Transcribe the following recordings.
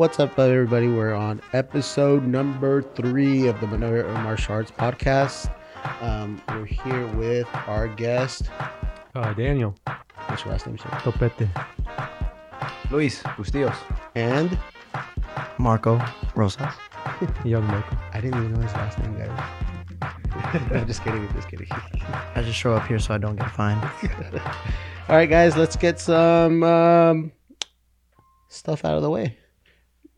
What's up, everybody? We're on episode number three of the Madera Martial Arts podcast. Um, we're here with our guest. Uh, Daniel. What's your last name, sir? Topete. Luis Bustillos. And Marco Rosas. Young Marco. I didn't even know his last name, guys. I'm just kidding. I'm just kidding. I just show up here so I don't get fined. All right, guys, let's get some um, stuff out of the way.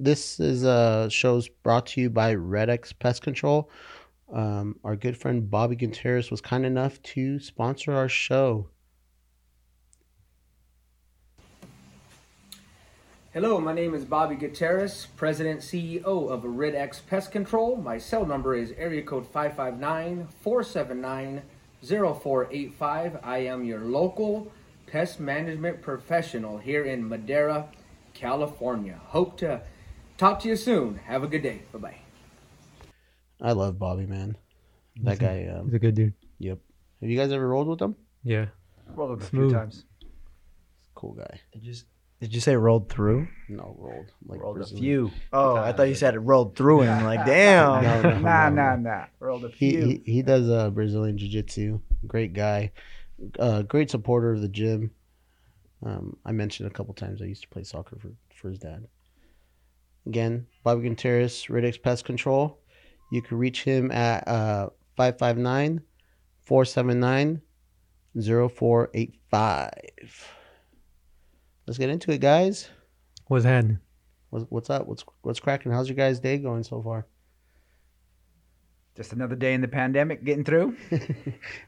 This is a shows brought to you by Red X Pest Control. Um, our good friend Bobby Gutierrez was kind enough to sponsor our show. Hello, my name is Bobby Gutierrez, President CEO of Red X Pest Control. My cell number is area code 559 479 0485. I am your local pest management professional here in Madera, California. Hope to talk to you soon. Have a good day. Bye bye. I love Bobby, man. That He's a- guy. Um, He's a good dude. yep. Have you guys ever rolled with him? Yeah. Rolled up a few times. Cool guy. Did you, did you say rolled through? No, rolled. Like Rolled a few. Oh, I thought you said it rolled through, and I'm like, damn. No, no, nah, no, nah, no. nah. Rolled a He, few. he he does uh, Brazilian Jiu Jitsu. Great guy. Uh, great supporter of the gym. Um, I mentioned a couple times I used to play soccer for, for his dad. Again, Bobby Contreras, Red X Pest Control. You can reach him at uh, 559 479 0485. Let's get into it, guys. What's happening? What's, what's up? What's what's cracking? How's your guys' day going so far? Just another day in the pandemic getting through.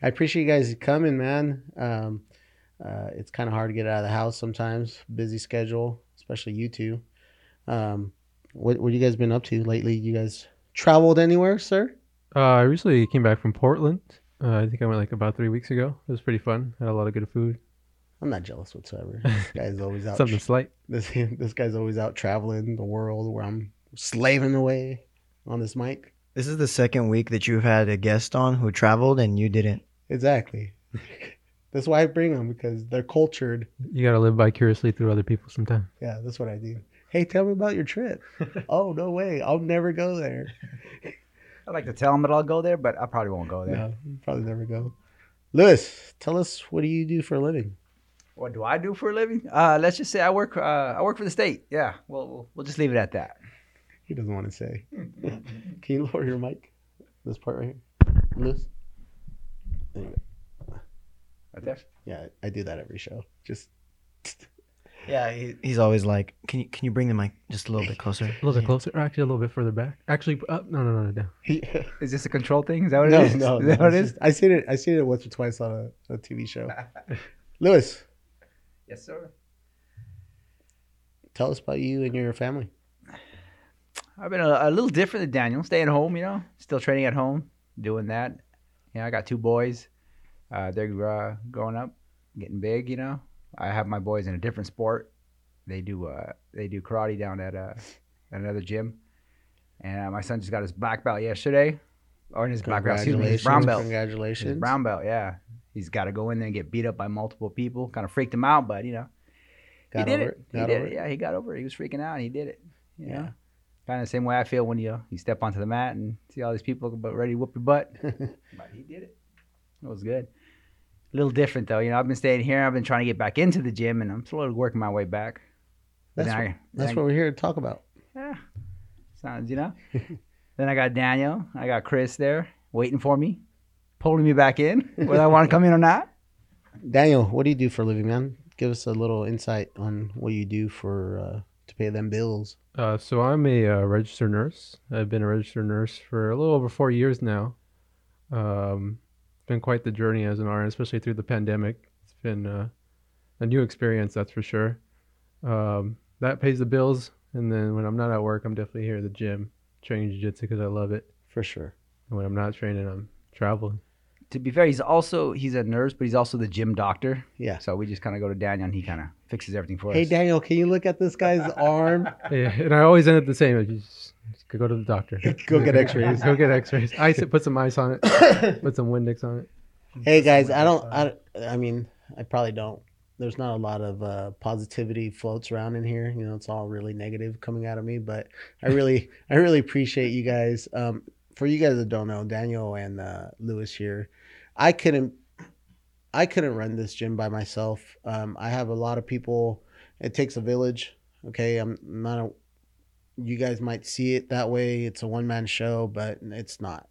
I appreciate you guys coming, man. Um, uh, it's kind of hard to get out of the house sometimes. Busy schedule, especially you two. Um, what what you guys been up to lately? You guys traveled anywhere, sir? Uh, I recently came back from Portland. Uh, I think I went like about three weeks ago. It was pretty fun. Had a lot of good food. I'm not jealous whatsoever. This guy's always out. Something slight. This this guy's always out traveling the world, where I'm slaving away on this mic. This is the second week that you've had a guest on who traveled and you didn't. Exactly. that's why I bring them because they're cultured. You gotta live vicariously through other people sometimes. Yeah, that's what I do. Hey, tell me about your trip. oh no way! I'll never go there. I like to tell them that I'll go there, but I probably won't go there. No, probably never go. Lewis, tell us what do you do for a living? What do I do for a living? Uh, let's just say I work. Uh, I work for the state. Yeah. Well, we'll, we'll just leave it at that. He doesn't want to say. Can you lower your mic? This part right here, Lewis. There you go. Right there. Yeah, I do that every show. Just Yeah, he, he's always like, can you can you bring the mic just a little bit closer? A little bit closer, or actually a little bit further back. Actually, up. No, no, no, down. he, Is this a control thing? Is that what no, it is? no, Is no. that what it's just- I seen it. I seen it once or twice on a, a TV show. Lewis, Yes, sir. tell us about you and your family. I've been a, a little different than Daniel, staying home, you know, still training at home, doing that. You know, I got two boys. Uh, they're uh, growing up, getting big, you know. I have my boys in a different sport. They do uh, they do karate down at, uh, at another gym. And uh, my son just got his black belt yesterday. Or his black belt, excuse me, his brown belt. His Congratulations. brown belt, yeah. He's got to go in there and get beat up by multiple people. Kind of freaked him out, but, you know, Got he did over it. it. He Got did over it. it. Yeah, he got over it. He was freaking out and he did it. You Yeah. know? Kind of the same way I feel when you you step onto the mat and see all these people ready to whoop your butt. but he did it. It was good. A little different though. You know, I've been staying here. I've been trying to get back into the gym and I'm slowly working my way back. That's what, I- that's then what we're here to talk about. yeah, sounds, you know. then I got Daniel. I got Chris there waiting for me, pulling me back in, whether I want to come in or not. Daniel, what do you do for a living, man? Give us a little insight on what you do for uh, to pay them bills. Uh, so I'm a uh, registered nurse. I've been a registered nurse for a little over four years now. Um, it's been quite the journey as an RN, especially through the pandemic. It's been uh, a new experience, that's for sure. Um, that pays the bills, and then when I'm not at work, I'm definitely here at the gym training jiu-jitsu because I love it. For sure. And when I'm not training, I'm traveling. To be fair, he's also he's a nurse, but he's also the gym doctor. Yeah. So we just kind of go to Daniel and he kind of fixes everything for us. Hey us. Daniel, can you look at this guy's arm? Yeah, and I always end up the same. I just, just go to the doctor. Go get X-rays. go get X-rays. Ice it. Put some ice on it. Put some Windex on it. Hey guys, I don't. I, I mean, I probably don't there's not a lot of uh, positivity floats around in here. You know, it's all really negative coming out of me. But I really, I really appreciate you guys. Um, for you guys that don't know, Daniel and uh, Lewis here, I couldn't, I couldn't run this gym by myself. Um, I have a lot of people. It takes a village. Okay, I'm not a. You guys might see it that way. It's a one man show, but it's not.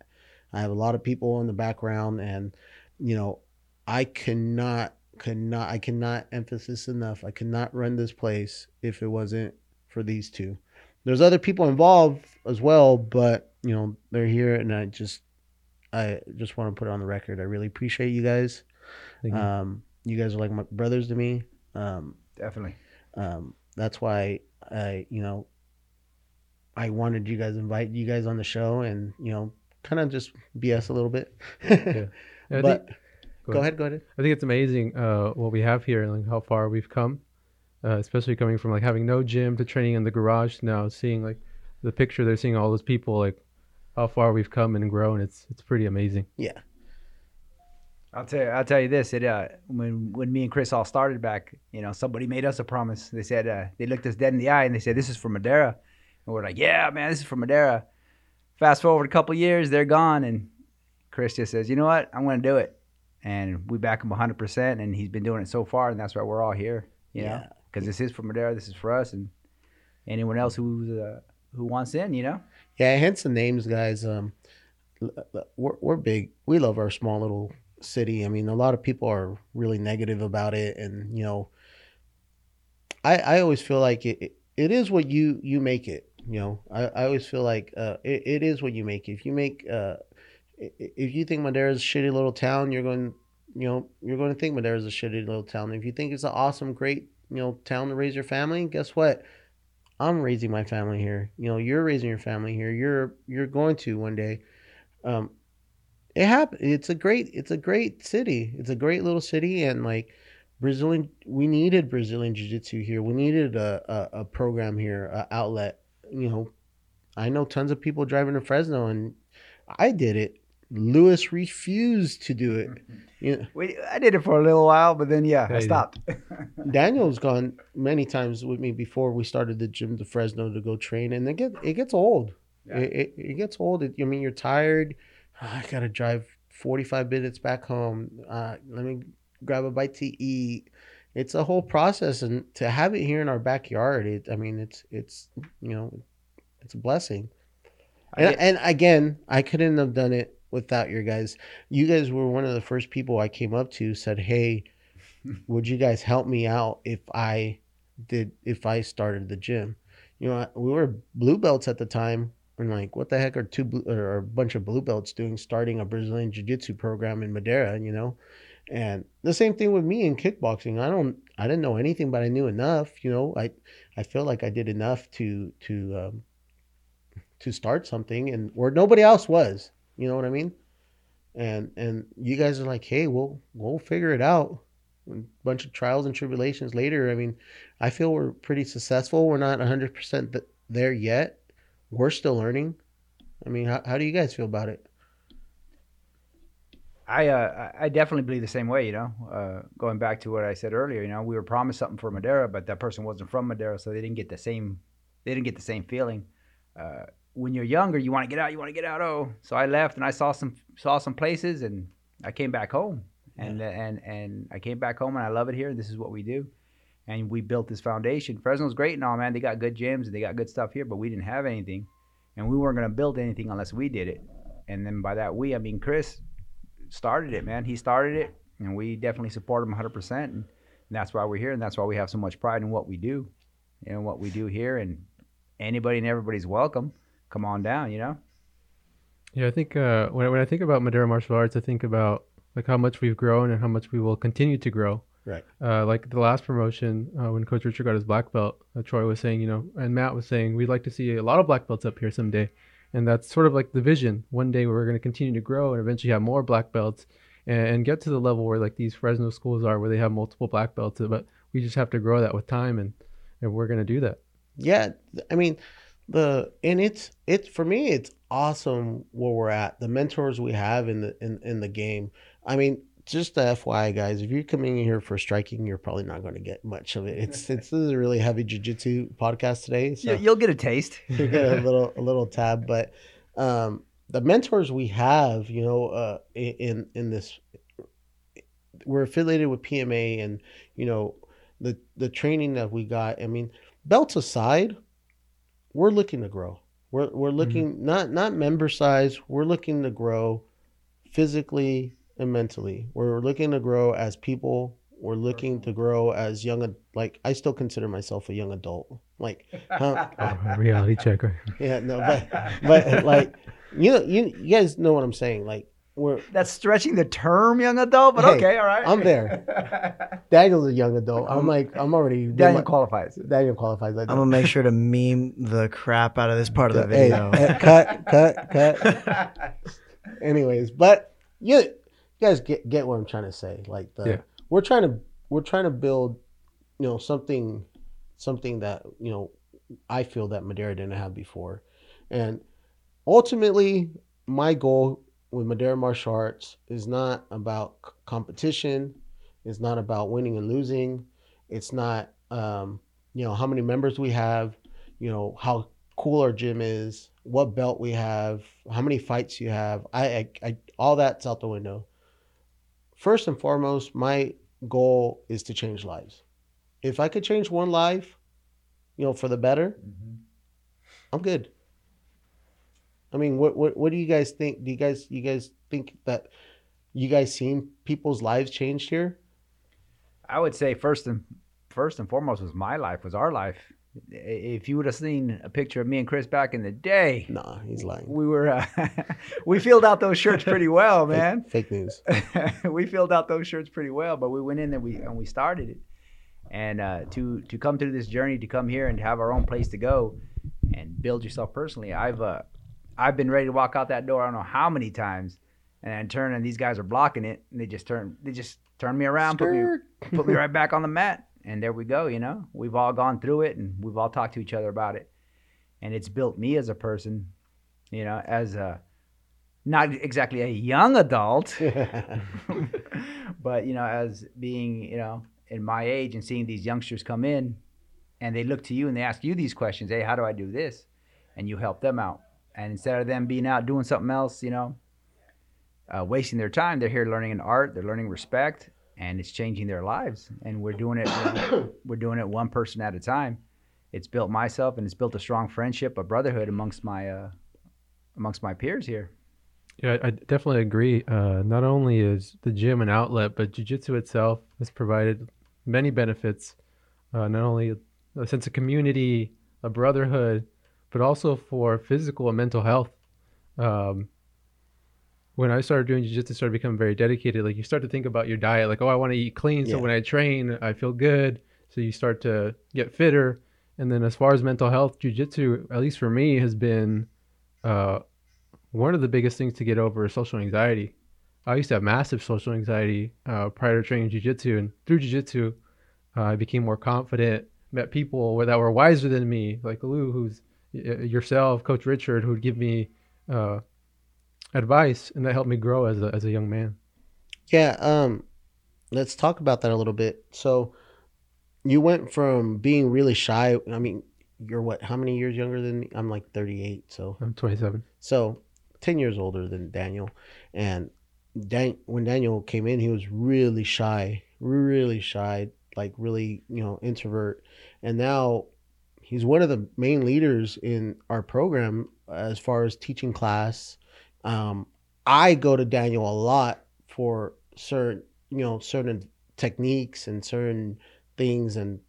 I have a lot of people in the background, and you know, I cannot cannot I cannot emphasize enough. I cannot run this place if it wasn't for these two. There's other people involved as well, but you know they're here, and I just I just want to put it on the record. I really appreciate you guys. Thank you. Um, you guys are like my brothers to me. Um, Definitely. um, that's why I you know I wanted you guys invite you guys on the show and you know kind of just BS a little bit. Yeah, I but think- go ahead, go ahead. I think it's amazing uh, what we have here and like how far we've come, uh, especially coming from like having no gym to training in the garage now seeing like the picture they're seeing all those people like how far we've come and grown. It's it's pretty amazing. Yeah. I'll tell you, I'll tell you this. It uh, when when me and Chris all started back, you know, somebody made us a promise. They said uh, they looked us dead in the eye and they said, "This is for Madera," and we're like, "Yeah, man, this is for Madera." Fast forward a couple years, they're gone, and Chris just says, "You know what? I'm going to do it," and we back him 100, percent and he's been doing it so far, and that's why we're all here. You know, Yeah. because this is for Madera, this is for us, and anyone else who's uh, who wants in, you know. Yeah, hence the names, guys. Um, we're we're big. We love our small little city. I mean, a lot of people are really negative about it, and you know, I I always feel like it it, is what you you make it. You know, I, I always feel like uh, it, it is what you make. If you make uh, if you think Madera's a shitty little town, you're going, you know, you're going to think Madera's a shitty little town. If you think it's an awesome, great, you know, town to raise your family, guess what? I'm raising my family here. You know, you're raising your family here. You're you're going to one day. Um, it happened. It's a great. It's a great city. It's a great little city, and like Brazilian, we needed Brazilian Jiu Jitsu here. We needed a, a a program here, a outlet. You know, I know tons of people driving to Fresno, and I did it. Lewis refused to do it. You know, We, I did it for a little while, but then yeah, Yeah, I stopped. Daniel's gone many times with me before we started the gym to Fresno to go train, and it get it gets old. Yeah. It, it, it gets old. It, I mean, you're tired. "Ah, I gotta drive 45 minutes back home. Uh, let me grab a bite to eat. It's a whole process, and to have it here in our backyard, it. I mean, it's it's you know, it's a blessing. And, get- and again, I couldn't have done it without your guys. You guys were one of the first people I came up to. Said, "Hey, would you guys help me out if I did if I started the gym?" You know, we were blue belts at the time, and like, what the heck are two blue, or a bunch of blue belts doing starting a Brazilian jiu-jitsu program in Madera? You know, and the same thing with me in kickboxing. I don't, I didn't know anything, but I knew enough. You know, I, I feel like I did enough to to um, to start something, and where nobody else was. You know what I mean? And and you guys are like, hey, we'll we'll figure it out. A bunch of trials and tribulations later. I mean, I feel we're pretty successful. We're not 100% th- there yet. We're still learning. I mean, how, how do you guys feel about it? I uh, I I definitely believe the same way. You know, uh, going back to what I said earlier, you know, we were promised something for Madera, but that person wasn't from Madera, so they didn't get the same. They didn't get the same feeling. Uh, when you're younger, you want to get out. You want to get out. Oh, so I left and I saw some saw some places, and I came back home, and and and I came back home, and I love it here. This is what we do, and we built this foundation. Fresno's great and all, man. They got good gyms and they got good stuff here, but we didn't have anything, and we weren't gonna build anything unless we did it. And then by that we, I mean Chris started it, man. He started it, and we definitely support him 100%. And that's why we're here, and that's why we have so much pride in what we do and what we do here. And anybody and everybody's welcome. Come on down, you know? Yeah, I think uh, when when I think about Madera martial arts, I think about like how much we've grown and how much we will continue to grow. Right. Uh, like the last promotion, uh, when Coach Richard got his black belt, uh, Troy was saying, you know, and Matt was saying, we'd like to see a lot of black belts up here someday, and that's sort of like the vision. One day we're going to continue to grow and eventually have more black belts, and, and get to the level where like these Fresno schools are, where they have multiple black belts. But we just have to grow that with time, and and we're going to do that. Yeah, I mean, the and it's it's for me, it's awesome where we're at. The mentors we have in the in, in the game. I mean, just the FYI, guys, if you're coming in here for striking, you're probably not going to get much of it. It's it's this is a really heavy jujitsu podcast today, so You- You'll get a taste. you get a little a little tab. But um, the mentors we have, you know, uh, in in this, we're affiliated with PMA, and you know, the the training that we got. I mean, belts aside, we're looking to grow. We're we're mm-hmm. looking not not member size. We're looking to grow physically and mentally. We're looking to grow as people. We're looking to grow as young. Like I still consider myself a young adult. Like, huh, Oh, reality checker. yeah, no, but but like you know, you you guys know what I'm saying. Like we're That's stretching the term, young adult, but Hey, okay, all right. I'm there. Daniel's a young adult. I'm like I'm already Daniel qualifies. Daniel qualifies. I I'm gonna make sure to meme the crap out of this part of the video. eh, cut, cut, cut. Anyways, but you, you guys get get what I'm trying to say. Like the Yeah. we're trying to we're trying to build, you know, something something that you know I feel that Madera didn't have before, and ultimately my goal with Madera martial arts is not about c- competition. It's not about winning and losing. It's not um, you know how many members we have. You know how cool our gym is, what belt we have, how many fights you have. I, I, I all that's out the window. First and foremost, my goal is to change lives. If I could change one life, you know, for the better, I'm good. I mean, what what what do you guys think? Do you guys you guys think that you guys seen people's lives changed here? I would say first and first and foremost was my life, was our life. If you would have seen a picture of me and Chris back in the day, Nah, he's lying. we were uh, we filled out those shirts pretty well, Fake- man. Fake, news. we filled out those shirts pretty well, but we went in there we and we started it. And uh, to to come through this journey, to come here and have our own place to go and build yourself personally, I've uh, I've been ready to walk out that door. I don't know how many times, and I turn and these guys are blocking it, and they just turn they just turn me around, put me put me right back on the mat, and there we go. You know, we've all gone through it, and we've all talked to each other about it, and it's built me as a person. You know, as a not exactly a young adult, but you know, as being you know in my age and seeing these youngsters come in, and they look to you and they ask you these questions. Hey, how do I do this? And you help them out. And instead of them being out doing something else, you know, uh, wasting their time, they're here learning an art. They're learning respect, and it's changing their lives. And we're doing it. we're doing it one person at a time. It's built myself, and it's built a strong friendship, a brotherhood amongst my uh, amongst my peers here. Yeah, I definitely agree. Uh, not only is the gym an outlet, but jujitsu itself has provided many benefits. Uh, not only a sense of community, a brotherhood, but also for physical and mental health. Um, when I started doing jujitsu, I started becoming very dedicated. Like you start to think about your diet, like oh, I want to eat clean, so Yeah. when I train, I feel good. So you start to get fitter. And then as far as mental health, jujitsu, at least for me, has been uh, one of the biggest things to get over is social anxiety. I used to have massive social anxiety uh, prior to training jujitsu, and through jujitsu, uh, I became more confident. Met people that were wiser than me, like Lou, who's yourself, Coach Richard, who would give me uh, advice, and that helped me grow as a as a young man. Yeah, um, let's talk about that a little bit. So, you went from being really shy. I mean, you're what? How many years younger than me? I'm like 38. So, I'm 27. so 10 years older than Daniel. And Dan, when Daniel came in, he was really shy, really shy, like really, you know, introvert. And now he's one of the main leaders in our program as far as teaching class. Um, I go to Daniel a lot for certain, you know, certain techniques and certain things. And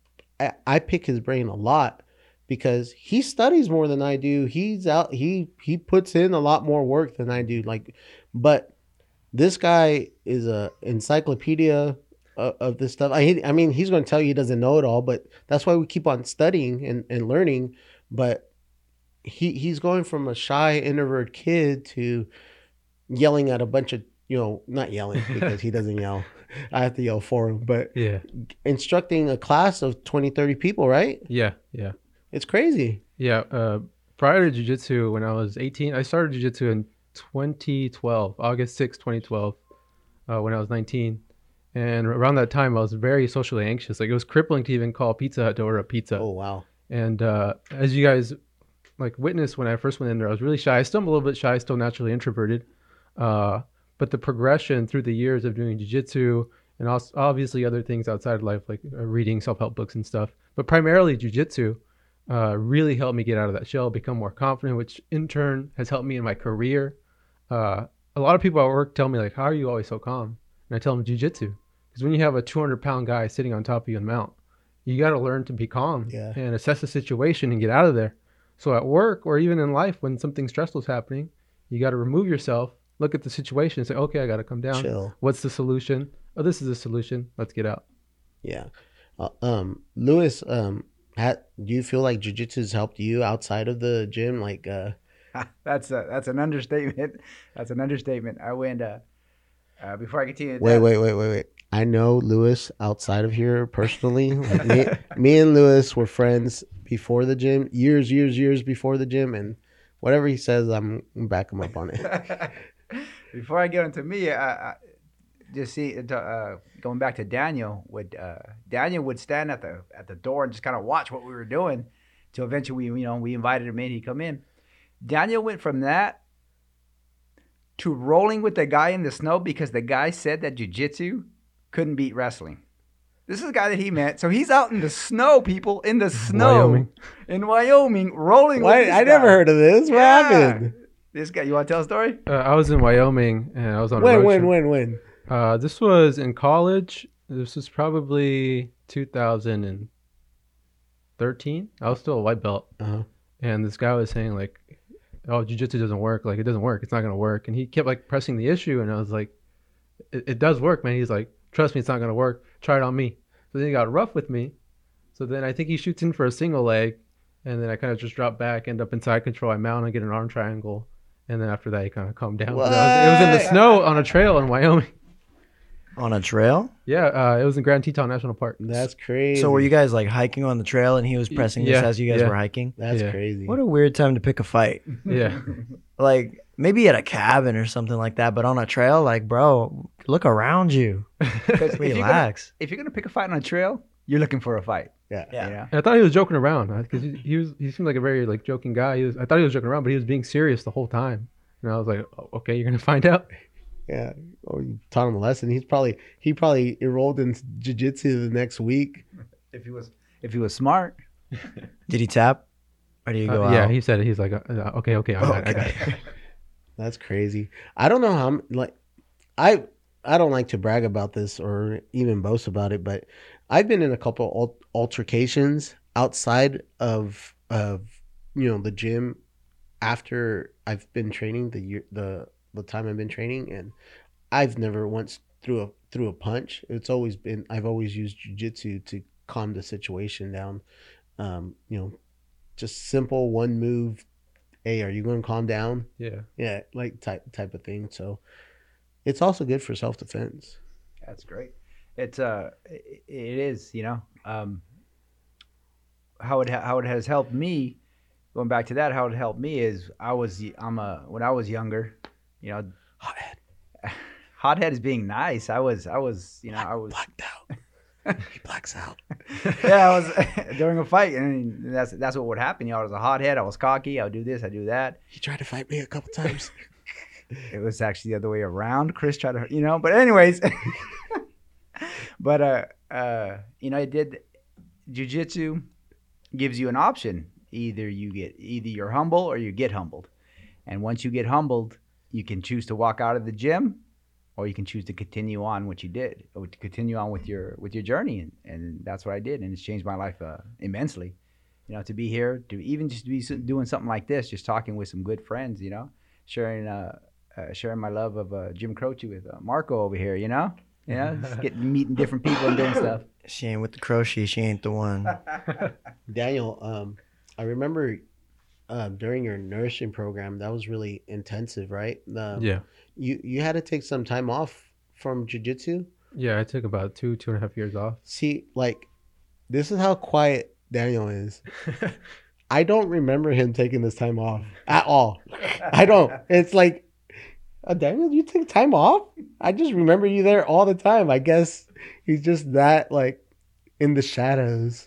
I, I pick his brain a lot because he studies more than I do. He's out he he puts in a lot more work than I do. Like but this guy is a encyclopedia of, of this stuff. I I mean he's going to tell you he doesn't know it all, but that's why we keep on studying and, and learning. But he he's going from a shy introvert kid to yelling at a bunch of you know not yelling because he doesn't yell. I have to yell for him, but Yeah, instructing a class of 20, 30 people, right? yeah, yeah. It's crazy. Yeah, uh, prior to jiu-jitsu, when I was 18, I started jiu-jitsu in 2012, August 6, 2012. uh, when I was 19. And around that time, I was very socially anxious. Like it was crippling to even call Pizza Hut to order a pizza. Oh wow. And uh, as you guys like witnessed when I first went in there, I was really shy. I Still I'm a little bit shy, still naturally introverted. Uh, but the progression through the years of doing jujitsu and also obviously other things outside of life, like uh, reading self-help books and stuff, but primarily jujitsu, uh, really helped me get out of that shell, become more confident, which in turn has helped me in my career. Uh, a lot of people at work tell me like, "How are you always so calm?" And I tell them jujitsu, because when you have a 200-pound guy sitting on top of you in mount, you got to learn to be calm Yeah. and assess the situation and get out of there. So at work or even in life, when something stressful is happening, you got to remove yourself, look at the situation, and say, "Okay, I got to come down. Chill. What's the solution? Oh, this is the solution. Let's get out." Yeah. Uh, um, Lewis, um, ha do you feel like jujitsu has helped you outside of the gym? Like, uh, that's a, that's an understatement. That's an understatement. I went uh, uh before I continue. wait, that- wait, wait, wait, wait. I know Lewis outside of here personally. Like me, me and Lewis were friends before the gym, years, years, years before the gym, and whatever he says, I'm I'm back him up on it. Before I get into me, I, I just see uh, going back to Daniel. Would uh, Daniel would stand at the at the door and just kind of watch what we were doing, till eventually we you know we invited him in. He come in. Daniel went from that to rolling with the guy in the snow because the guy said that jujitsu couldn't beat wrestling. This is the guy that he met. So he's out in the snow, people, in the snow Wyoming. in Wyoming, rolling with Why? this I never heard of this. What Yeah. happened? This guy, you want to tell a story? Uh, I was in Wyoming and I was on a When, road when, trip. when, when? Uh, this was in college. This was probably 2013. I was still a white belt, Uh-huh. and this guy was saying like, "Oh, jujitsu doesn't work. Like it doesn't work. It's not gonna work." And he kept like pressing the issue, and I was like, "It, it does work, man." He's like, "Trust me, it's not gonna work. Try it on me." So then he got rough with me. So then I think he shoots in for a single leg, and then I kind of just drop back, end up in side control. I mount and get an arm triangle, and then after that he kind of calmed down. But was- it was in the snow on a trail in Wyoming. On a trail? Yeah, uh, it was in Grand Teton National Park. That's crazy. So were you guys like hiking on the trail and he was pressing this yeah, as you guys yeah. were hiking? That's Yeah. crazy. What a weird time to pick a fight. Yeah, Like maybe at a cabin or something like that, but on a trail, like bro, look around you. 'Cause if you're gonna- Relax. if you're gonna pick a fight on a trail, you're looking for a fight. yeah. Yeah. You know? And I thought he was joking around because he, he was he seemed like a very like joking guy. He was I thought he was joking around, but he was being serious the whole time. And I was like, oh, okay, you're gonna find out. Yeah. Oh, you taught him a lesson. He's probably he probably enrolled in jujitsu the next week. If he was if he was smart, Did he tap? Or do you go Uh, yeah, out? he said it. He's like, uh, uh, okay, okay, I got it, I got it. That's crazy. I don't know how I'm like I I don't like to brag about this or even boast about it, but I've been in a couple al- altercations outside of of you know the gym after I've been training the year the the time I've been training and I've never once threw a threw a punch. It's always been I've always used jujitsu to calm the situation down. Um, you know, just simple one move. Hey, are you going to calm down? Yeah, yeah like type type of thing so it's also good for self-defense that's great. It's uh, it, it is. You know, um, how it ha- how it has helped me. Going back to that, how it helped me is I was I'm a when I was younger, you know, hothead hothead is being nice. I was I was you know I was blacked out he blacks out yeah, I was during a fight, and that's that's what would happen. You know, I was a hothead. I was cocky. I would do this. I do that. he tried to fight me a couple times It was actually the other way around. Chris tried to, you know, but anyways, but uh, uh, you know, it did. Jiu-jitsu gives you an option. Either you get, either you're humble or you get humbled. And once you get humbled, you can choose to walk out of the gym, or you can choose to continue on what you did, or to continue on with your with your journey. And, and that's what I did, and it's changed my life uh, immensely. You know, to be here, to even just be doing something like this, just talking with some good friends. You know, sharing uh, uh, sharing my love of uh, Jim Croce with uh, Marco over here. You know, you know, just getting meeting different people and doing stuff. She ain't with the crochet, she ain't the one. daniel um i remember um, during your nourishing program that was really intensive right um, yeah, you you had to take some time off from jiu-jitsu yeah. I took about two two and a half years off. see like this is how quiet daniel is i don't remember him taking this time off at all i don't it's like Uh, Daniel, you take time off? I just remember you there all the time. I guess he's just that like in the shadows.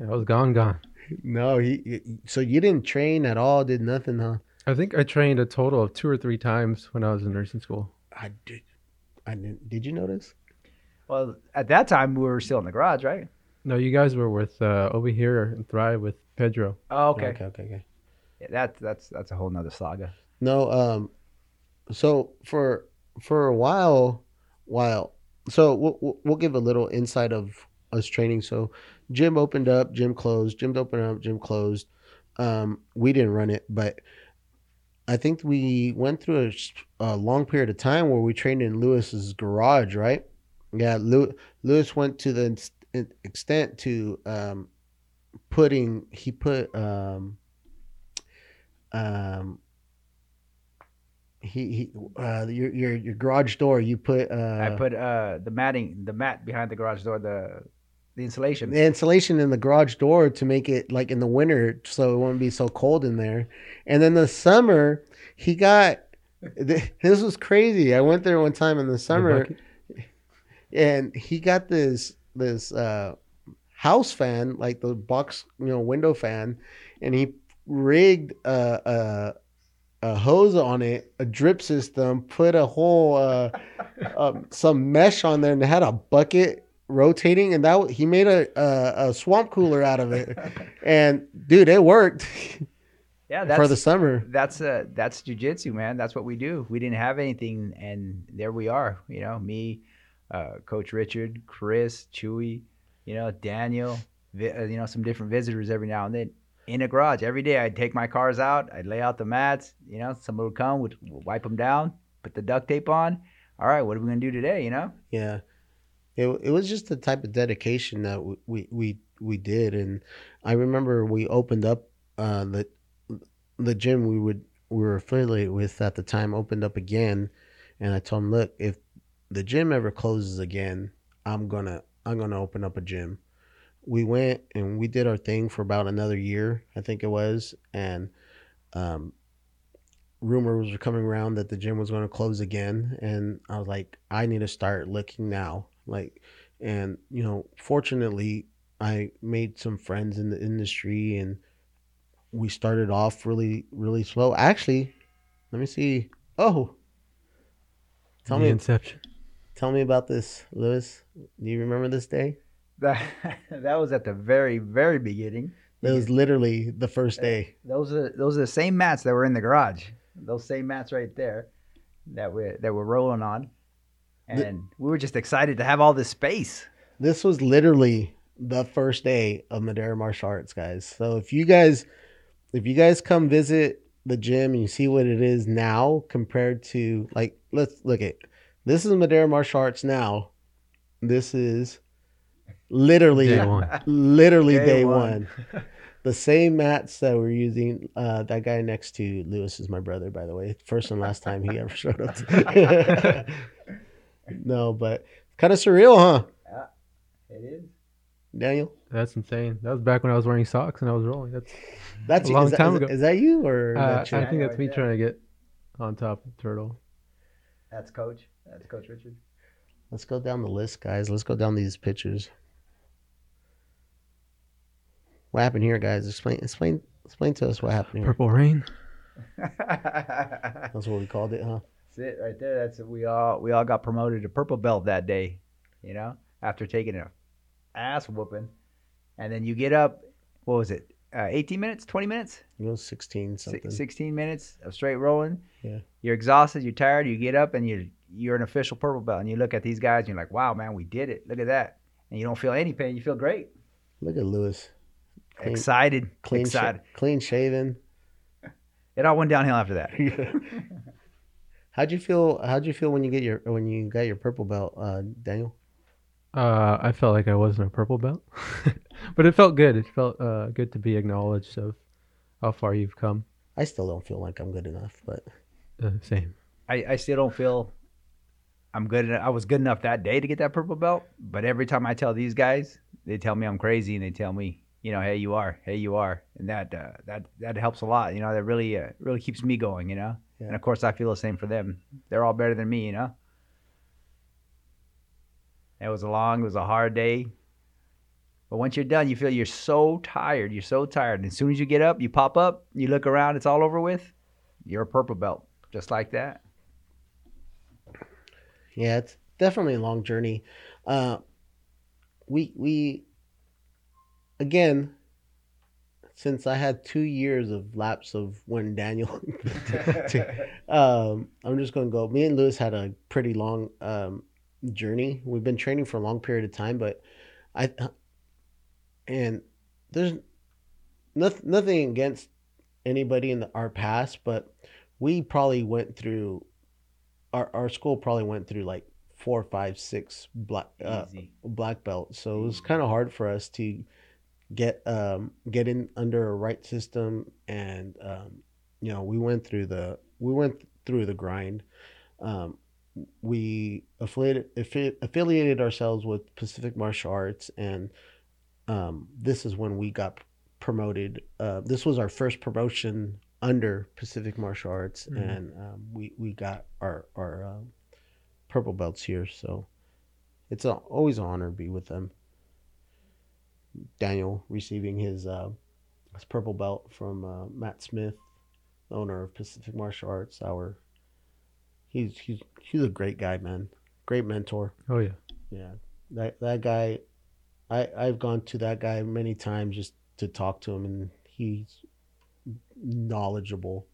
I was gone, gone. No, he. he- So you didn't train at all? Did nothing, huh? I think I trained a total of two or three times when I was in nursing school. I did. I didn't. Did you notice? Well, at that time we were still in the garage, right? No, you guys were with uh, over here and Thrive with Pedro. Oh, okay. Okay. Okay. Okay. Yeah, that that's that's a whole nother saga. No. Um. So for for a while, while so we'll we'll- we'll give a little insight of us training. So gym opened up, gym closed, gym opened up, gym closed. Um, we didn't run it, but I think we went through a long period of time where we trained in Lewis's garage, right? Yeah, Lew- Lewis went to the extent to um, putting he put um, um, he he uh, your your your garage door. You put uh, I put uh the matting, the mat behind the garage door, the the insulation. the insulation in the garage door to make it like in the winter so it wouldn't be so cold in there. And then the summer, he got this was crazy. I went there one time in the summer and he got this this uh house fan, like the box, you know, window fan, and he rigged a a, a hose on it, a drip system, put a whole uh, um, some mesh on there, and it had a bucket rotating, and that he made a, a a swamp cooler out of it. And dude, it worked yeah, that's for the summer. that's uh that's jujitsu, man. That's what we do. We didn't have anything, and there we are. You know, me, uh, Coach Richard, Chris, Chewy, you know, Daniel. Vi- uh, you know, some different visitors every now and then in a garage. Every day, I'd take my cars out. I'd lay out the mats. You know, somebody would come, would wipe them down, put the duct tape on. All right, what are we gonna do today? You know. Yeah, it it was just the type of dedication that we we we, did, and I remember we opened up uh, the the gym we would we were affiliated with at the time opened up again, and I told him, look, if the gym ever closes again, I'm gonna I'm gonna open up a gym. We went and we did our thing for about another year, I think it was, and um, rumors were coming around that the gym was going to close again and i was like i need to start looking now like and you know fortunately i made some friends in the industry and we started off really really slow actually let me see oh tell the me Inception. tell me about this lewis do you remember this day That that was at the very very beginning. that was literally the first day uh, Those are those are the same mats that were in the garage. Those same mats right there that we that we're rolling on, and we were just excited to have all this space. This was literally the first day of Madera Martial Arts, guys. So if you guys if you guys come visit the gym and you see what it is now compared to like let's look at this is Madera Martial Arts now. This is literally Day one. literally Day day, one. one. The same mats that we're using. Uh, that guy next to Lewis is my brother, by the way. First and last time he ever showed up. no, but kind of surreal, huh, Yeah, It is. Daniel? That's insane. That was back when I was wearing socks and I was rolling. That's That's A long that- time is, ago. Is that you or uh, that I think Yeah, that's me right trying to get on top of Turtle. That's Coach. That's Coach Richard. Let's go down the list, guys. Let's go down these pictures. What happened here, guys? Explain, explain, explain to us what happened here. Purple Rain. That's That's what we called it, huh? It right there. That's we all we all got promoted to purple belt that day. You know, after taking a ass whooping, and then you get up. What was it? Uh, 18 minutes? 20 minutes? Was sixteen Si- something. 16 minutes of straight rolling. Yeah. You're exhausted. You're tired. You get up and you're you're an official purple belt, and you look at these guys. and You're like, wow, man, we did it. Look at that. And you don't feel any pain. You feel great. Look at Lewis, Clean- excited. clean, excited. clean shaven. It all went downhill after that. how'd you feel? How'd you feel when you get your when you got your purple belt, uh, Daniel? Uh, I felt like I wasn't a purple belt, but it felt good. It felt uh, good to be acknowledged of how far you've come. I still don't feel like I'm good enough, but Uh, same. I, I still don't feel I'm good enough. I was good enough that day to get that purple belt, but every time I tell these guys, they tell me I'm crazy and they tell me you know, hey, you are, hey, you are, and that uh, that that helps a lot. You know, that really uh, really keeps me going. You know, Yeah. and of course I feel the same for them. They're all better than me. You know. It was a long, it was a hard day. But once you're done, you feel you're so tired. You're so tired. And as soon as you get up, you pop up, you look around, it's all over with. You're a purple belt, just like that. Yeah, it's definitely a long journey. Uh, we we again, since I had two years of lapse of when Daniel, um, I'm just gonna go. Me and Lewis had a pretty long um, journey. We've been training for a long period of time, but I and there's nothing nothing against anybody in the, our past, but we probably went through our our school probably went through like four, five, six black uh, black belts. So it was kind of hard for us to get um get in under a right system and um you know we went through the we went through the grind. Um we affiliated affi- affiliated ourselves with Pacific Martial Arts and um this is when we got promoted uh this was our first promotion under Pacific Martial Arts Mhm. and um we we got our our um purple belts here. So it's a, always an honor to be with them Daniel receiving his uh, his purple belt from uh, Matt Smith, owner of Pacific Martial Arts. Our he's he's he's a great guy, man. Great mentor. Oh yeah. Yeah, that that guy, I I've gone to that guy many times just to talk to him, and he's knowledgeable.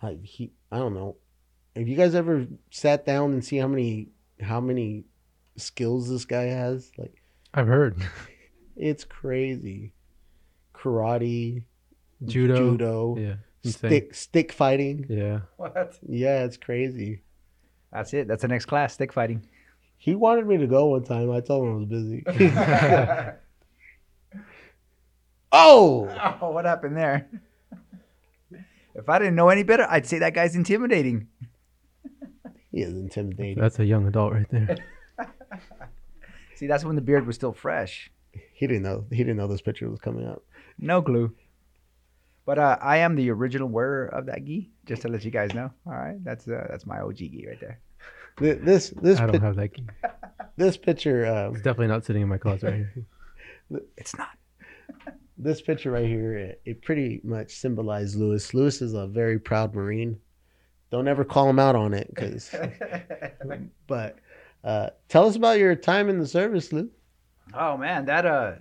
I he I don't know. Have you guys ever sat down and see how many how many skills this guy has? Like I've heard it's crazy. Karate, judo. judo, Yeah. Insane. stick stick fighting. Yeah. What? Yeah, it's crazy. That's it. That's the next class, stick fighting. He wanted me to go one time. I told him I was busy. oh, Oh, what happened there? If I didn't know any better, I'd say that guy's intimidating. he is intimidating. That's a young adult right there. See, that's when the beard was still fresh. He didn't know. He didn't know this picture was coming up. No clue. But uh, I am the original wearer of that gi, just to let you guys know. All right, that's uh, that's my OG gi right there. Th- This this I don't pic- have that. key. this picture um, It's definitely not sitting in my closet right here. It's not. this picture right here it, it pretty much symbolized Lewis. Lewis is a very proud Marine. Don't ever call him out on it, because. but uh, tell us about your time in the service, Lou. Oh man, that uh,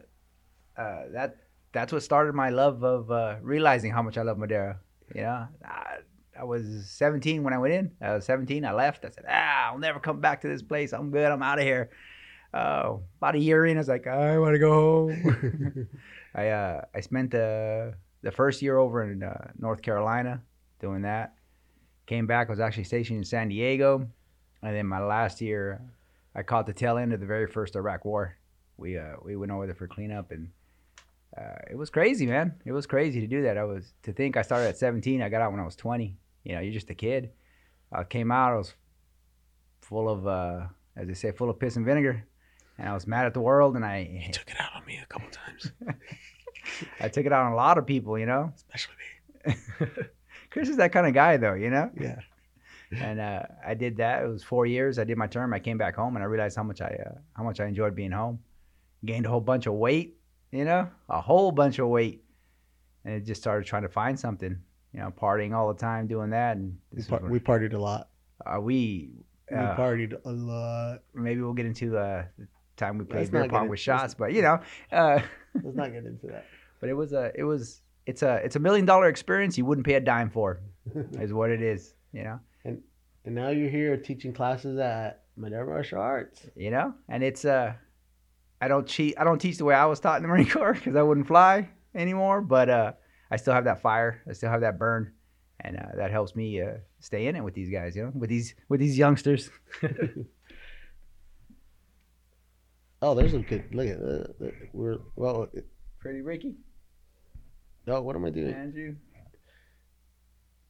uh, that that's what started my love of uh, realizing how much I love Madera. You know, I, I was 17 when I went in. I was 17. I left. I said, ah, I'll never come back to this place. I'm good. I'm out of here. Oh, about a year in, I was like, I want to go home. I uh, I spent the the first year over in uh, North Carolina doing that. Came back. I was actually stationed in San Diego, and then my last year, I caught the tail end of the very first Iraq War. We uh, we went over there for cleanup, and uh, it was crazy, man. It was crazy to do that. I was to think I started at 17. I got out when I was 20. You know, you're just a kid. I came out. I was full of, uh, as they say, full of piss and vinegar, and I was mad at the world, and I took it out on me a couple times, I took it out on a lot of people. You know, especially me. Chris is that kind of guy, though. You know. Yeah. and uh, I did that. It was four years. I did my term. I came back home, and I realized how much I uh, how much I enjoyed being home. Gained a whole bunch of weight, you know, a whole bunch of weight, and it just started trying to find something, you know, partying all the time, doing that, and We, par- we partied a lot. uh, we We uh, partied a lot. maybe we'll get into uh, the time we played beer pong with shots, but you know, uh, Let's not get into that. but it was a it was it's a it's a million dollar experience you wouldn't pay a dime for, is what it is, you know. And now you're here teaching classes at Madera Martial Arts. you know and it's uh i don't cheat i don't teach the way i was taught in the marine corps because i wouldn't fly anymore but uh i still have that fire i still have that burn and uh, that helps me uh, stay in it with these guys you know with these with these youngsters Oh, there's a good look at uh, uh, we're well. it- pretty ricky Oh, what am I doing, andrew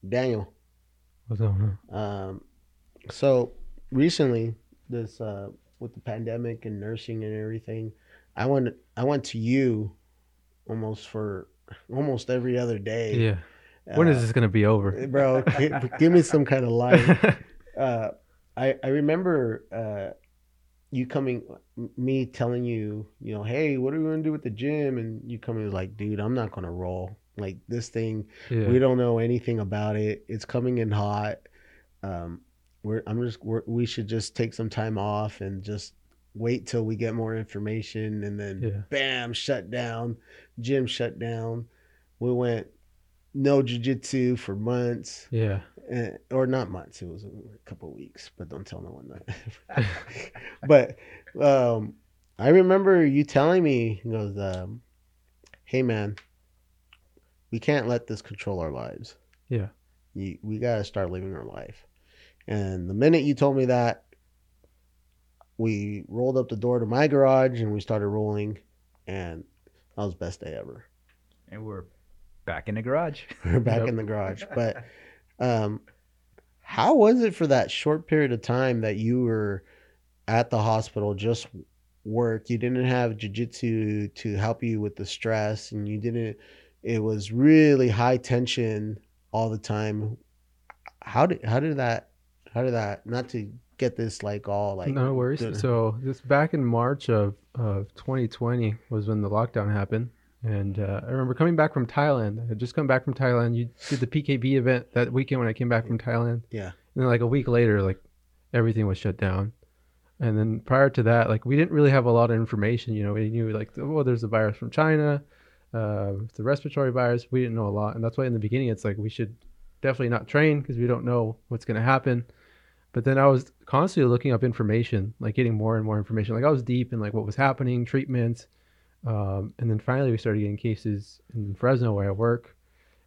Daniel? What's going on? Um, so recently, this uh, with the pandemic and nursing and everything, I went I went to you almost for almost every other day. Yeah. When is Uh, this gonna be over? bro? gi- give me some kind of light. uh, I I remember uh, you coming, me telling you, you know, hey, what are we gonna do with the gym? And you coming like, dude, I'm not gonna roll. Like this thing, yeah. we don't know anything about it. It's coming in hot. Um, we're I'm just we're, we should just take some time off and just wait till we get more information, and then Yeah. bam, shut down. Gym shut down. We went no jujitsu for months yeah. eh, or not months. It was a couple of weeks, but don't tell no one that. but um, I remember you telling me, he goes, um, "Hey man, we can't let this control our lives. Yeah. you, we got to start living our life." And the minute you told me that, we rolled up the door to my garage and we started rolling, and that was the best day ever. And we're back in the garage. We're back Yep. in the garage. But um, how was it for that short period of time that you were at the hospital, just work? You didn't have jujitsu to help you with the stress, and you didn't. It was really high tension all the time. How did how did that how did that not to get this like all like no worries. So this back in March of, of 2020 was when the lockdown happened, and uh, I remember coming back from Thailand. I had just come back from Thailand. You did the PKB event that weekend when I came back from Thailand. Yeah. And then like a week later, like everything was shut down. And then prior to that, like we didn't really have a lot of information. You know, we knew like oh, there's a virus from China, uh, the respiratory virus. We didn't know a lot, and that's why in the beginning it's like we should definitely not train because we don't know what's going to happen. But then I was constantly looking up information, like getting more and more information. Like I was deep in like what was happening, treatments, um, and then finally we started getting cases in Fresno where I work,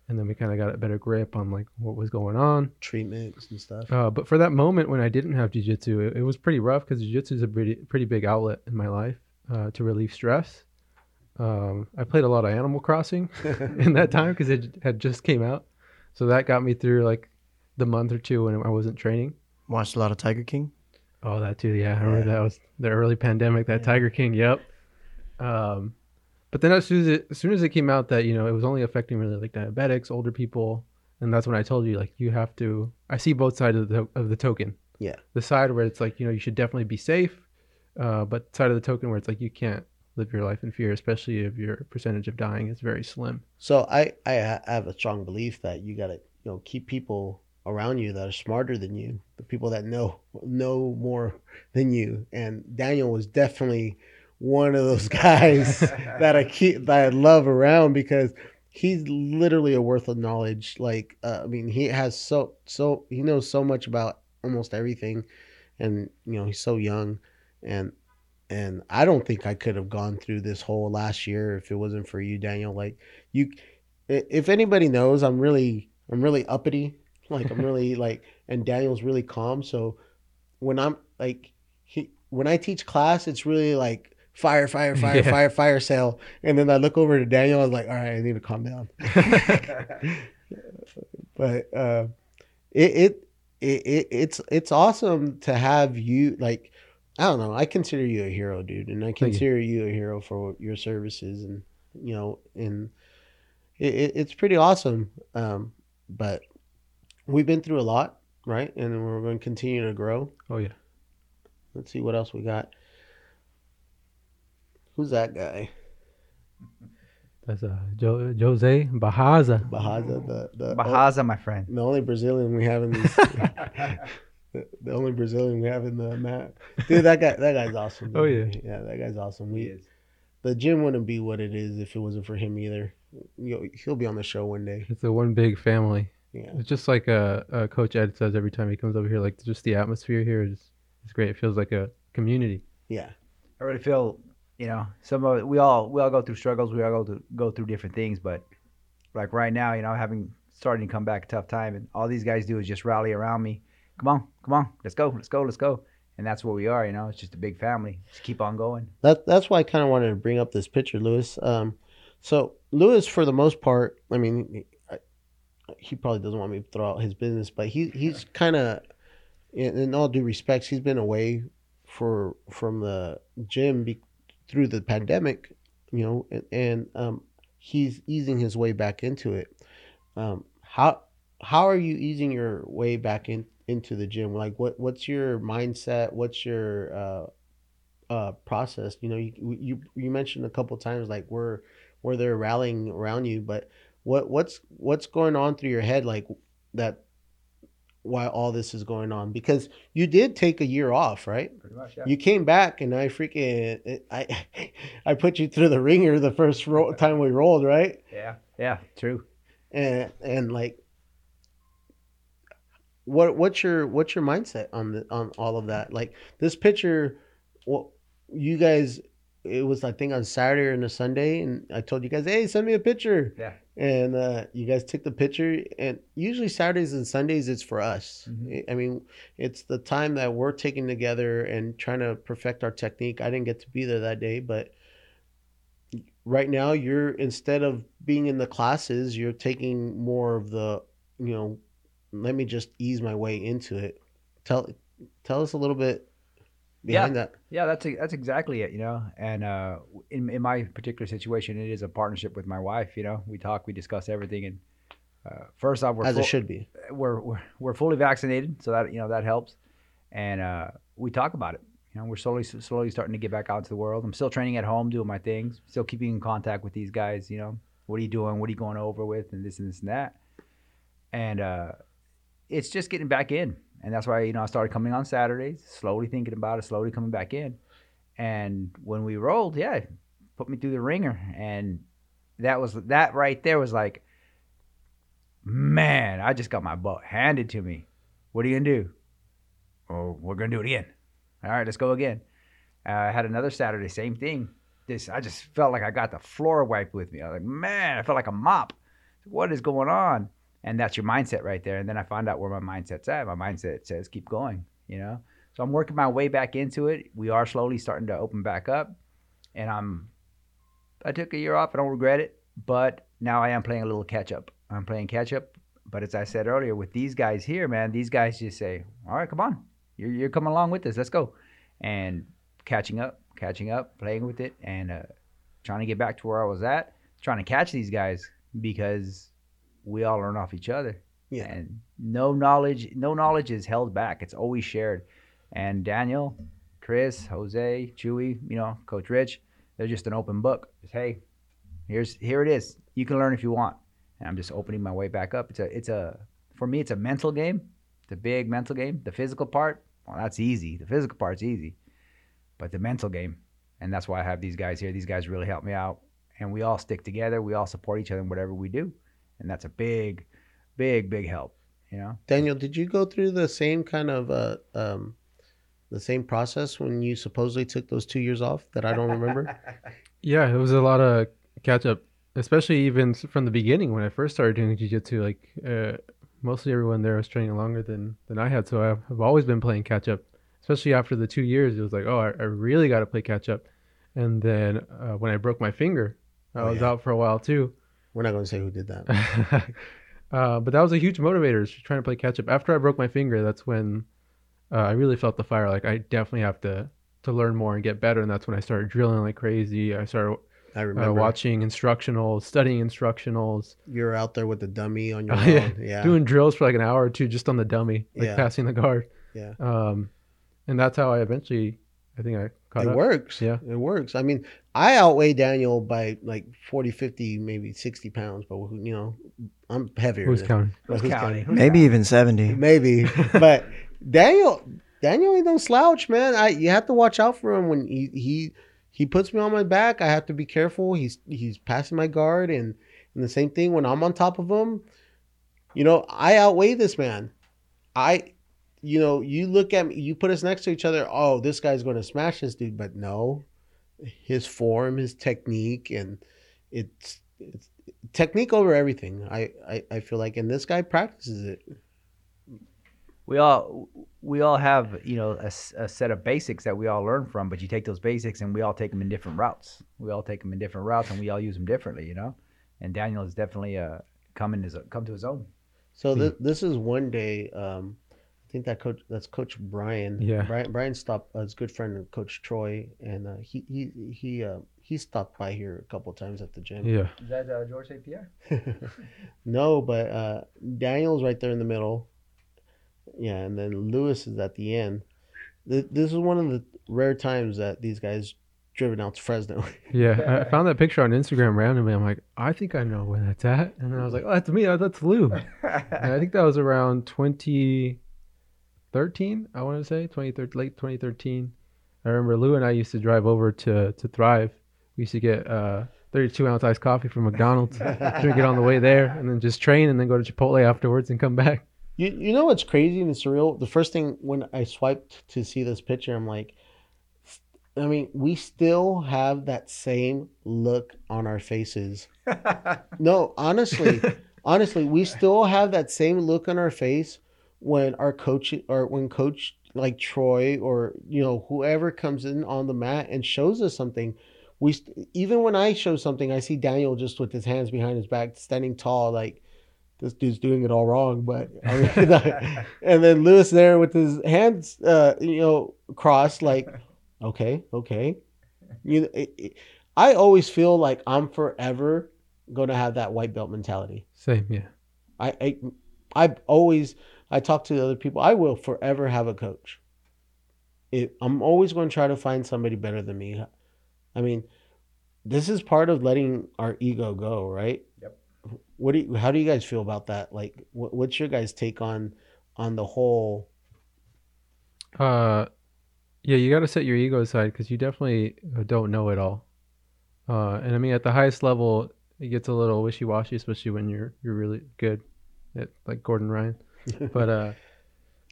and then we kind of got a better grip on like what was going on. treatments and stuff. Uh, but for that moment when I didn't have jujitsu, it, it was pretty rough because jujitsu is a pretty pretty big outlet in my life uh, to relieve stress. Um, I played a lot of Animal Crossing in that time because it had just came out, so that got me through like the month or two when I wasn't training. Watched a lot of Tiger King. Oh, that too. Yeah, I remember that was the early pandemic. That Tiger King. Yep. Um, but then as soon as it as soon as it came out that you know it was only affecting really like diabetics, older people, and that's when I told you like you have to. I see both sides of the of the token. Yeah. The side where it's like you know you should definitely be safe, uh, but side of the token where it's like you can't live your life in fear, especially if your percentage of dying is very slim. So I I have a strong belief that you got to you know keep people around you that are smarter than you, the people that know know more than you. And Daniel was definitely one of those guys that I keep that I love around because he's literally a worth of knowledge. Like uh, I mean, he has so so he knows so much about almost everything, and you know he's so young, and and I don't think I could have gone through this whole last year if it wasn't for you, Daniel. Like you, if anybody knows, I'm really I'm really uppity. Like I'm really like, and Daniel's really calm. So when I'm like he when I teach class, it's really like fire, fire, fire, Yeah. fire, fire sale. And then I look over to Daniel. I was like, all right, I need to calm down. but uh, it, it it it it's it's awesome to have you like. I don't know. I consider you a hero, dude, and I you. consider you a hero for your services, and you know, and it, it, it's pretty awesome. Um, but we've been through a lot, right? And we're going to continue to grow. Oh yeah. Let's see what else we got. Who's that guy? That's uh, jo- Jose Bahaza. Bahaza, the the Bahaza, my friend. the only Brazilian we have in these. the, the only Brazilian we have in the map, dude. That guy, that guy's awesome. Oh, dude. yeah, that guy's awesome. He We is. the gym wouldn't be what it is if it wasn't for him either. You know, he'll be on the show one day. It's a one big family. Yeah, It's just like uh, uh, Coach Ed says every time he comes over here. Like just the atmosphere here is it's great. It feels like a community. yeah, I really feel, you know, some of it, we all we all go through struggles. We all go through go through different things. But like right now, you know, having starting to come back a tough time, and all these guys do is just rally around me. Come on, come on, let's go, let's go, let's go. And that's what we are. You know, it's just a big family. Just keep on going. that that's why I kind of wanted to bring up this picture, Lewis. Um, so Lewis, for the most part, I mean, he, probably doesn't want me to throw out his business, but he he's kind of, in, in all due respects, he's been away for from the gym be, through the pandemic, you know, and, and um, he's easing his way back into it. Um, how how are you easing your way back in into the gym? Like what what's your mindset? What's your uh, uh, process? You know, you you you mentioned a couple times like we're where they're rallying around you, but what what's what's going on through your head like that while all this is going on because you did take a year off right Pretty much, yeah. you came back and i freaking i i put you through the ringer the first ro- time we rolled right yeah, yeah, true. and and like what what's your what's your mindset on the on all of that like this picture well you guys it was i think on saturday or on a sunday and i told you guys hey send me a picture Yeah. And uh you guys took the picture and usually saturdays and sundays it's for us. Mhm. i mean it's the time that we're taking together and trying to perfect our technique. I didn't get to be there that day but right now you're instead of being in the classes you're taking more of the you know let me just ease my way into it. Tell tell us a little bit behind that Yeah, that's that's exactly it, you know. And uh, in in my particular situation, it is a partnership with my wife. You know, we talk, we discuss everything, and uh, first off, we're as full- it should be we're, we're we're fully vaccinated, so that you know that helps, and uh, we talk about it. You know, we're slowly slowly starting to get back out to the world. I'm still training at home, doing my things, still keeping in contact with these guys. You know, what are you doing? What are you going over with? And this and this and that. And uh, it's just getting back in, and that's why you know I started coming on Saturdays, slowly thinking about it, slowly coming back in. And when we rolled, yeah, put me through the ringer, and that was that right there was like man, I just got my butt handed to me. What are you gonna do? Oh, we're gonna do it again. All right, let's go again. Uh, I had another Saturday, same thing. This, I just felt like I got the floor wiped with me. I was like, man, I felt like a mop. What is going on? And that's your mindset right there. And then I found out where my mindset's at. My mindset says keep going. You know. So I'm working my way back into it. We are slowly starting to open back up, and I'm. I took a year off. I don't regret it, but now I am playing a little catch up. I'm playing catch up. But as I said earlier, with these guys here, man, these guys just say, "All right, come on, you're you're coming along with us. Let's go," and catching up, catching up, playing with it, and uh, trying to get back to where I was at, trying to catch these guys because we all learn off each other. Yeah. And no knowledge, no knowledge is held back. It's always shared. And Daniel, Chris, Jose, Chewy, you know, Coach Rich, they're just an open book. Just, hey, here's here it is. You can learn if you want. And I'm just opening my way back up. It's a it's a for me it's a mental game. It's a big mental game. The physical part, well, that's easy. The physical part's easy. But the mental game, and that's why I have these guys here. These guys really help me out. And we all stick together. We all support each other in whatever we do. And that's a big, big, big help. You know? daniel did you go through the same kind of uh um the same process when you supposedly took those two years off that i don't remember Yeah, it was a lot of catch up, especially even from the beginning when I first started doing jiu-jitsu. Like uh, mostly everyone there was training longer than than I had, so I've, I've always been playing catch up. Especially after the two years, it was like, oh, I, I really got to play catch up. And then uh, when I broke my finger, I Oh, was yeah. out for a while too. We're not going to say who did that uh, but that was a huge motivator, trying to play catch up. After I broke my finger, that's when uh, I really felt the fire. Like I definitely have to to learn more and get better, and that's when I started drilling like crazy. I started i uh, remember watching instructionals, studying instructionals, You're out there with the dummy on your Oh, yeah. yeah doing drills for like an hour or two just on the dummy, like Yeah. passing the guard. Yeah. Um, and that's how I eventually, I think I caught it up. works. Yeah. it works. I mean i outweigh daniel by like 40 50 maybe 60 pounds but you know i'm heavier Who's than- counting? but Who's counting? Who's Maybe even 70. maybe. But daniel daniel ain't no slouch man. I you have to watch out for him when he he he puts me on my back. I have to be careful. He's he's passing my guard and and the same thing when i'm on top of him. You know i outweigh this man. I you know you look at me you put us next to each other oh this guy's going to smash this dude. But no his form his technique and it's it's technique over everything. I i, I feel like and this guy practices it. We all we all have you know a, a set of basics that we all learn from but you take those basics and we all take them in different routes. We all take them in different routes and we all use them differently you know? And daniel is definitely uh coming his come to his own. So th- this is one day. Um, think that coach that's Coach Brian. Yeah. Brian Brian stopped uh, his good friend Coach Troy, and uh, he he he uh, he stopped by here a couple times at the gym. Yeah. Is that uh, George St. Pierre? no, but uh, Daniel's right there in the middle. Yeah, and then Lewis is at the end. Th- This is one of the rare times that these guys driven out to Fresno. Yeah. I found that picture on Instagram randomly. I'm like, I think I know where that's at. And then I was like, oh, that's me. Oh, That's Lou. And I think that was around 2013, I want to say, 2013, late 2013. I remember Lou and I used to drive over to, to Thrive. We used to get uh, 32 ounce iced coffee from McDonald's, drink it on the way there, and then just train and then go to Chipotle afterwards and come back. You you know what's crazy and surreal? The first thing when I swiped to see this picture, I'm like, I mean, we still have that same look on our faces. No, honestly, honestly, we still have that same look on our face when our coach or when coach like Troy or you know whoever comes in on the mat and shows us something. We st- even when I show something, I see Daniel just with his hands behind his back, standing tall, like this dude's doing it all wrong. But I mean, and then Lewis there with his hands, uh, you know, crossed, like, okay, okay. You, it, it- I always feel like I'm forever gonna have that white belt mentality. Same, yeah. I, I I've always I talk to the other people. I will forever have a coach. It, I'm always going to try to find somebody better than me. I mean, this is part of letting our ego go, right? Yep. What do you, how do you guys feel about that? Like, what, what's your guys' take on on the whole? Uh, yeah, you got to set your ego aside because you definitely uh, don't know it all. Uh, and I mean, at the highest level, it gets a little wishy-washy, especially when you're you're really good, at, like Gordon Ryan. But uh,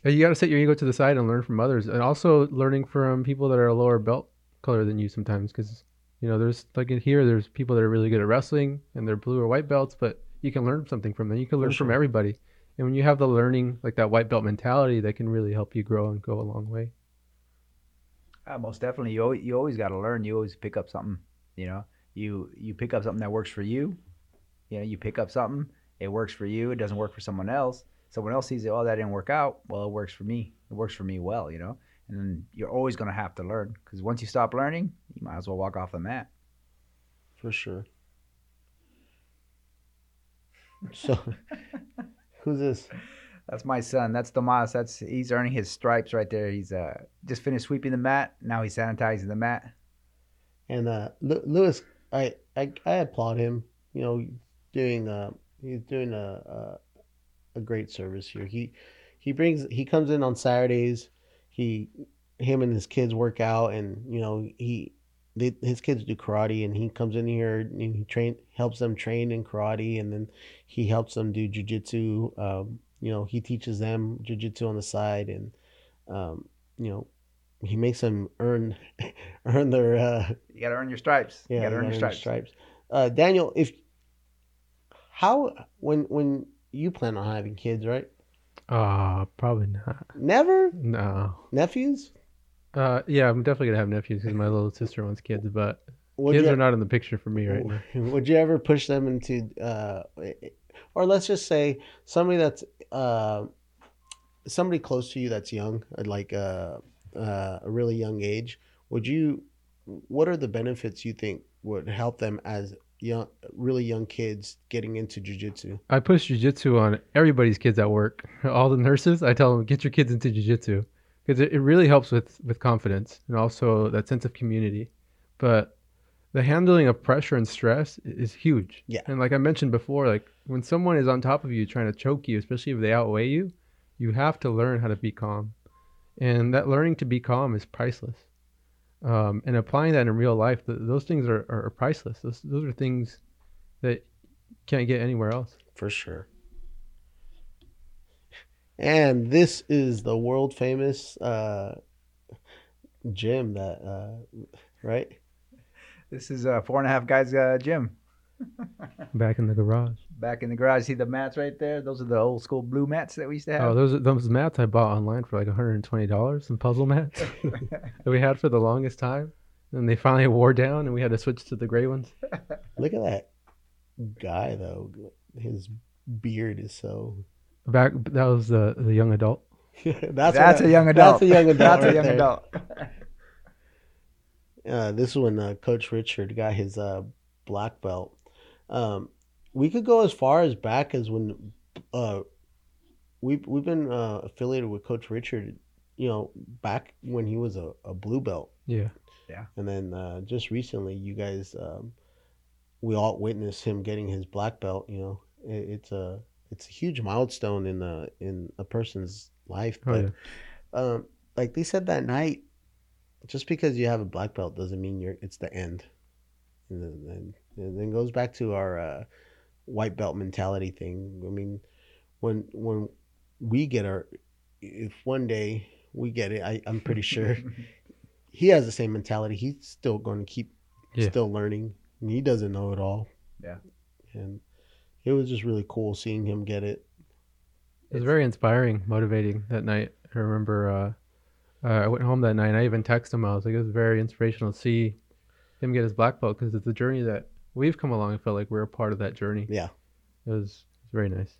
you got to set your ego to the side and learn from others, and also learning from people that are a lower belt color than you sometimes, because you know there's like in here, there's people that are really good at wrestling and they're blue or white belts, but you can learn something from them. You can learn from everybody. And when you have the learning, like that white belt mentality, that can really help you grow and go a long way. Uh, most definitely. You always, you always got to learn. You always pick up something. You know, you you pick up something that works for you. You know, you pick up something. It works for you. It doesn't work for someone else. Someone else sees it. Oh, that didn't work out. Well, it works for me. It works for me well. You know, and then you're always gonna have to learn because once you stop learning, you might as well walk off the mat. For sure. So, who's this? That's my son. That's Tomas. That's he's earning his stripes right there. He's uh just finished sweeping the mat. Now he's sanitizing the mat. And uh, Lu- Lewis, I, I I applaud him. You know, doing uh, he's doing a, a a great service here. He he brings he comes in on Saturdays. He him and his kids work out, and you know he they, his kids do karate, and he comes in here and he train helps them train in karate, and then he helps them do jujitsu. Um, you know, he teaches them jujitsu on the side, and um, you know, he makes them earn earn their uh, You gotta earn your stripes. yeah, you gotta earn your gotta stripes. Uh, Daniel, if how when when you plan on having kids, right? Uh, probably not. Never No. nephews. Uh, yeah, I'm definitely gonna have nephews because my little sister wants kids, but Would kids you, are not in the picture for me right now. Would you ever push them into, uh, or let's just say somebody that's uh, somebody close to you that's young, like uh, uh, a really young age? Would you? What are the benefits you think would help them as young, really young kids getting into jujitsu? I push jujitsu on everybody's kids at work. All the nurses, I tell them get your kids into jujitsu because it, it really helps with with confidence and also that sense of community. But the handling of pressure and stress is huge. Yeah. And like I mentioned before, like when someone is on top of you trying to choke you, especially if they outweigh you, you have to learn how to be calm. And that learning to be calm is priceless. Um, and applying that in real life, th- those things are, are, are priceless. Those, those are things that you can't get anywhere else. for sure. And this is the world famous uh, gym that, uh, right? This is a four and a half guys uh, gym. Back in the garage. Back in the garage, see the mats right there? Those are the old school blue mats that we used to have. Oh, those are those mats I bought online for like $120, some puzzle mats that we had for the longest time. And they finally wore down and we had to switch to the gray ones. Look at that guy, though. His beard is so. Back that was the the young adult. that's That's what- a young adult. That's a young adult. That's a young there. adult. Uh, this is when uh, Coach Richard got his uh, black belt. Um, we could go as far as back as when uh, we've we've been uh, affiliated with Coach Richard. You know, back when he was a, a blue belt, Yeah. Yeah. And then uh, just recently, you guys, um, we all witnessed him getting his black belt. You know, it, it's a it's a huge milestone in the in a person's life. Oh, yeah. um, like they said that night, just because you have a black belt doesn't mean you're it's the end. And then, and, and then goes back to our uh, white belt mentality thing. I mean, when when we get our, if one day we get it, I, I'm pretty sure he has the same mentality. He's still going to keep Yeah. still learning. And he doesn't know it all. Yeah. and it was just really cool seeing him get it. It was very inspiring, motivating that night. I remember uh, uh, I went home that night and I even texted him. I was like, it was very inspirational to see him get his black belt because it's a journey that we've come along. I felt like we're a part of that journey. Yeah. It was, it was very nice.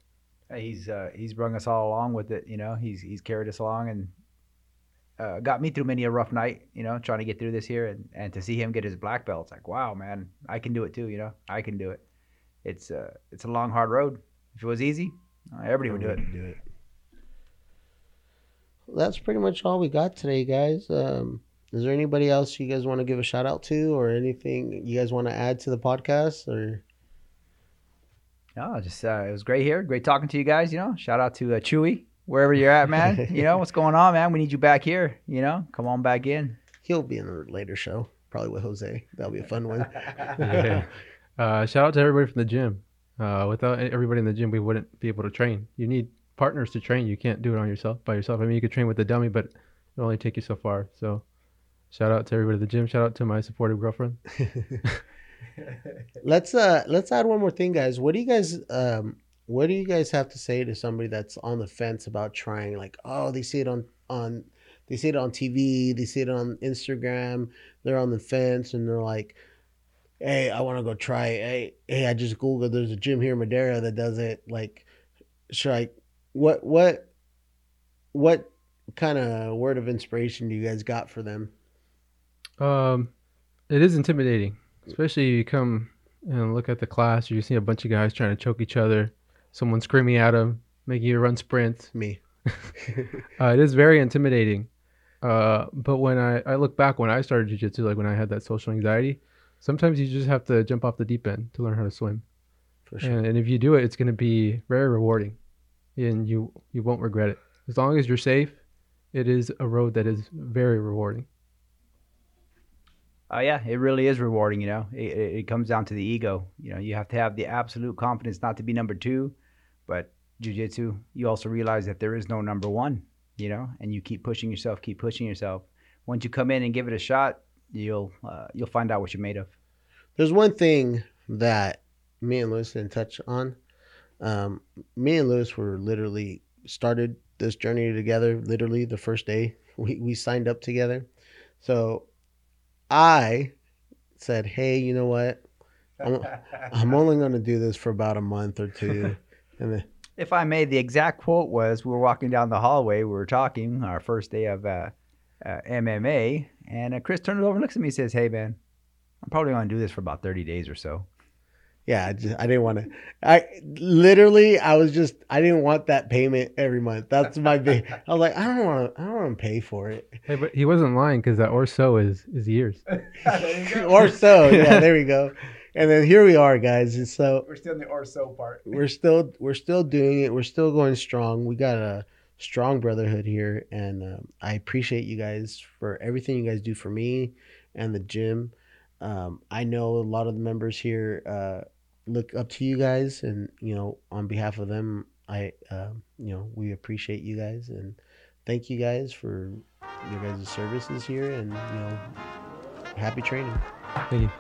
he's uh, he's brought us all along with it. You know, he's he's carried us along and uh, got me through many a rough night. You know, trying to get through this here, and, and to see him get his black belt, it's like, wow, man, I can do it too. You know, I can do it. It's uh, it's a long, hard road. If it was easy, uh, everybody would do it. Do it. That's pretty much all we got today, guys. Um, is there anybody else you guys want to give a shout out to, or anything you guys want to add to the podcast, or No, just uh, it was great here. Great talking to you guys. You know, shout out to uh, Chewy wherever you're at, man. you know what's going on, man. We need you back here. You know, come on back in. he'll be in a later show, probably with Jose. That'll be a fun one. Yeah. Uh, shout out to everybody from the gym. Uh, without everybody in the gym, we wouldn't be able to train. You need partners to train. You can't do it on yourself by yourself. I mean, you could train with a dummy, but it'll only take you so far. So, shout out to everybody at the gym. Shout out to my supportive girlfriend. let's uh let's add one more thing, guys. What do you guys um what do you guys have to say to somebody that's on the fence about trying? Like, oh, they see it on on they see it on TV, they see it on Instagram, they're on the fence, and they're like, "Hey, I want to go try. it. Hey, hey, I just googled. There's a gym here in Madera that does it. Like, should I? What what what kind of word of inspiration do you guys got for them? Um, it is intimidating, especially you come and look at the class. You see a bunch of guys trying to choke each other. Someone screaming at them, making you run sprints. Me. Uh, it is very intimidating. Uh, but when I, I look back when I started jiu-jitsu, like when I had that social anxiety, sometimes you just have to jump off the deep end to learn how to swim. For sure. And, and if you do it, it's going to be very rewarding, and you you won't regret it. As long as you're safe, it is a road that is very rewarding. Oh yeah, it really is rewarding. You know, it, it it comes down to the ego. You know, you have to have the absolute confidence not to be number two, but jujitsu, you also realize that there is no number one. You know, and you keep pushing yourself, keep pushing yourself. Once you come in and give it a shot, you'll uh, you'll find out what you're made of. There's one thing that me and Lewis didn't touch on. Um, me and Lewis were literally started this journey together. Literally the first day we we signed up together. So I said, "Hey, you know what? I'm, I'm only going to do this for about a month or two, and then If I may, the exact quote was: "We were walking down the hallway, we were talking our first day of uh, uh, MMA, and uh, Chris turns over and looks at me and says, "Hey, man, I'm probably going to do this for about 30 days or so." Yeah, I, just, I didn't want to. I literally, I was just, I didn't want that payment every month. That's my big. I was like, I don't want to, I don't want to pay for it. Hey, but he wasn't lying because that or so is is years. or so. Yeah, there we go. And then here we are, guys. And so We're still in the or so part. we're still we're still doing it. We're still going strong. We got a strong brotherhood here, and um, I appreciate you guys for everything you guys do for me and the gym. Um, I know a lot of the members here uh, look up to you guys, and you know, on behalf of them, I um, you know we appreciate you guys and thank you guys for your guys' services here, and you know, happy training. Thank you.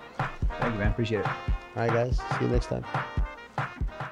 Thank you, man. Appreciate it. All right, guys. See you next time.